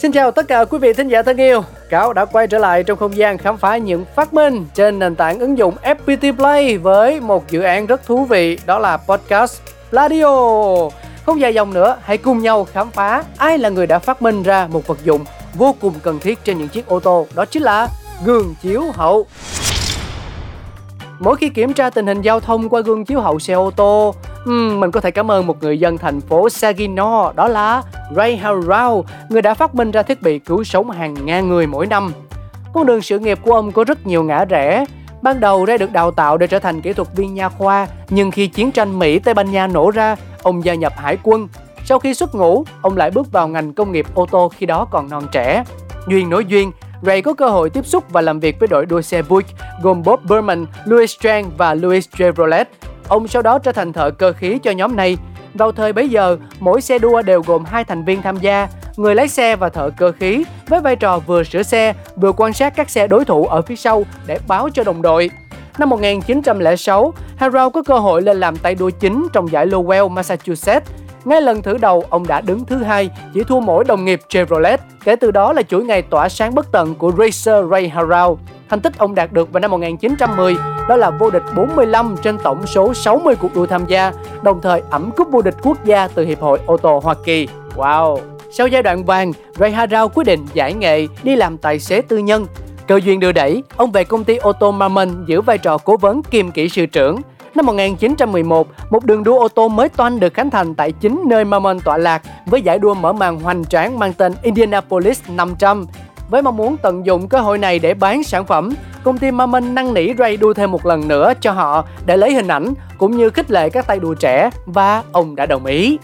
Xin chào tất cả quý vị thính giả thân yêu. Cáo đã quay trở lại trong không gian khám phá những phát minh trên nền tảng ứng dụng FPT Play với một dự án rất thú vị đó là podcast Pladio. Không dài dòng nữa, hãy cùng nhau khám phá ai là người đã phát minh ra một vật dụng vô cùng cần thiết trên những chiếc ô tô, đó chính là gương chiếu hậu. Mỗi khi kiểm tra tình hình giao thông qua gương chiếu hậu xe ô tô, uhm, mình có thể cảm ơn một người dân thành phố Saginaw, đó là Ray Harrow, người đã phát minh ra thiết bị cứu sống hàng ngàn người mỗi năm. Con đường sự nghiệp của ông có rất nhiều ngã rẽ. Ban đầu Ray được đào tạo để trở thành kỹ thuật viên nha khoa, nhưng khi chiến tranh Mỹ Tây Ban Nha nổ ra, ông gia nhập hải quân. Sau khi xuất ngũ, ông lại bước vào ngành công nghiệp ô tô khi đó còn non trẻ. Duyên nối duyên, Ray có cơ hội tiếp xúc và làm việc với đội đua xe Buick gồm Bob Berman, Louis Strang và Louis Chevrolet. Ông sau đó trở thành thợ cơ khí cho nhóm này. Vào thời bấy giờ, mỗi xe đua đều gồm hai thành viên tham gia, người lái xe và thợ cơ khí, với vai trò vừa sửa xe, vừa quan sát các xe đối thủ ở phía sau để báo cho đồng đội. Năm 1906, Harrow có cơ hội lên làm tay đua chính trong giải Lowell, Massachusetts. Ngay lần thử đầu, ông đã đứng thứ hai, chỉ thua mỗi đồng nghiệp Chevrolet. Kể từ đó là chuỗi ngày tỏa sáng bất tận của racer Ray Harrell. Thành tích ông đạt được vào năm 1910 đó là vô địch 45 trên tổng số 60 cuộc đua tham gia, đồng thời ẩm cúp vô địch quốc gia từ Hiệp hội ô tô Hoa Kỳ. Wow! Sau giai đoạn vàng, Ray Harrell quyết định giải nghệ đi làm tài xế tư nhân. Cơ duyên đưa đẩy, ông về công ty ô tô Marmon giữ vai trò cố vấn kiêm kỹ sư trưởng. Năm 1911, một đường đua ô tô mới toanh được khánh thành tại chính nơi Marmon tọa lạc với giải đua mở màn hoành tráng mang tên Indianapolis 500. Với mong muốn tận dụng cơ hội này để bán sản phẩm, công ty Marmon năn nỉ Ray đua thêm một lần nữa cho họ để lấy hình ảnh cũng như khích lệ các tay đua trẻ và ông đã đồng ý.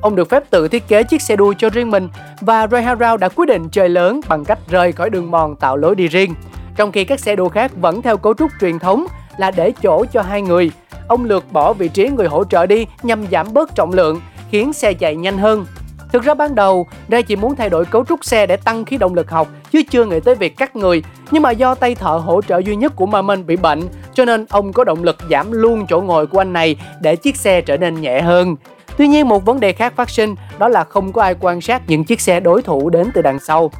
Ông được phép tự thiết kế chiếc xe đua cho riêng mình và Ray Harrow đã quyết định chơi lớn bằng cách rời khỏi đường mòn tạo lối đi riêng. Trong khi các xe đua khác vẫn theo cấu trúc truyền thống là để chỗ cho hai người, ông lược bỏ vị trí người hỗ trợ đi nhằm giảm bớt trọng lượng, khiến xe chạy nhanh hơn. Thực ra ban đầu, Ray chỉ muốn thay đổi cấu trúc xe để tăng khí động lực học, chứ chưa nghĩ tới việc cắt người. Nhưng mà do tay thợ hỗ trợ duy nhất của Marmon bị bệnh, cho nên ông có động lực giảm luôn chỗ ngồi của anh này để chiếc xe trở nên nhẹ hơn. Tuy nhiên một vấn đề khác phát sinh đó là không có ai quan sát những chiếc xe đối thủ đến từ đằng sau.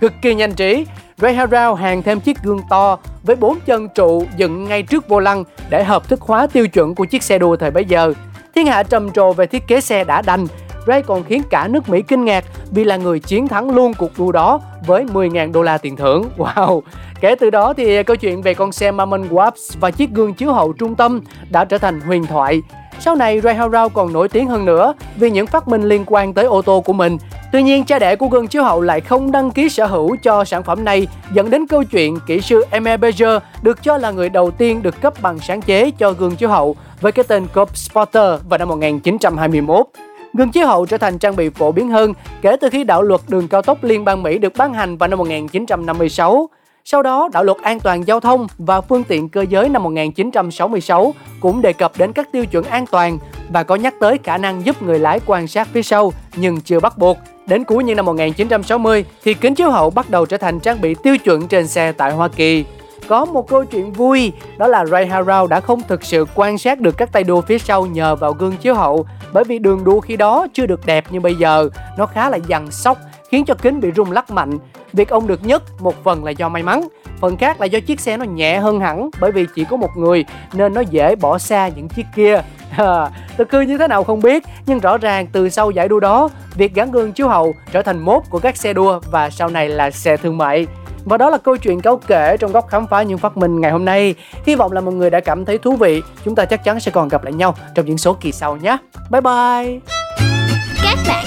Cực kỳ nhanh trí, Ray Harrow hàng thêm chiếc gương to với bốn chân trụ dựng ngay trước vô lăng để hợp thức hóa tiêu chuẩn của chiếc xe đua thời bấy giờ. Thiên hạ trầm trồ về thiết kế xe đã đành, Ray còn khiến cả nước Mỹ kinh ngạc vì là người chiến thắng luôn cuộc đua đó với 10.000 đô la tiền thưởng. Wow! Kể từ đó thì câu chuyện về con xe Mammon Wasp và chiếc gương chiếu hậu trung tâm đã trở thành huyền thoại. Sau này, Ray Harrow còn nổi tiếng hơn nữa vì những phát minh liên quan tới ô tô của mình. Tuy nhiên, cha đẻ của gương chiếu hậu lại không đăng ký sở hữu cho sản phẩm này, dẫn đến câu chuyện kỹ sư Aimé Berger được cho là người đầu tiên được cấp bằng sáng chế cho gương chiếu hậu với cái tên Cope Spotter vào năm 1921. Gương chiếu hậu trở thành trang bị phổ biến hơn kể từ khi đạo luật đường cao tốc liên bang Mỹ được ban hành vào năm 1956. Sau đó, đạo luật an toàn giao thông và phương tiện cơ giới năm 1966 cũng đề cập đến các tiêu chuẩn an toàn và có nhắc tới khả năng giúp người lái quan sát phía sau nhưng chưa bắt buộc. Đến cuối những năm 1960 thì kính chiếu hậu bắt đầu trở thành trang bị tiêu chuẩn trên xe tại Hoa Kỳ. Có một câu chuyện vui, đó là Ray Harrow đã không thực sự quan sát được các tay đua phía sau nhờ vào gương chiếu hậu bởi vì đường đua khi đó chưa được đẹp như bây giờ, nó khá là dằn sóc khiến cho kính bị rung lắc mạnh. Việc ông được nhất một phần là do may mắn, phần khác là do chiếc xe nó nhẹ hơn hẳn bởi vì chỉ có một người nên nó dễ bỏ xa những chiếc kia. Ờ, thực hư như thế nào không biết, nhưng rõ ràng từ sau giải đua đó, việc gắn gương chiếu hậu trở thành mốt của các xe đua và sau này là xe thương mại. Và đó là câu chuyện cáo kể trong góc khám phá những phát minh ngày hôm nay. Hy vọng là mọi người đã cảm thấy thú vị. Chúng ta chắc chắn sẽ còn gặp lại nhau trong những số kỳ sau nhé. Bye bye! Các bạn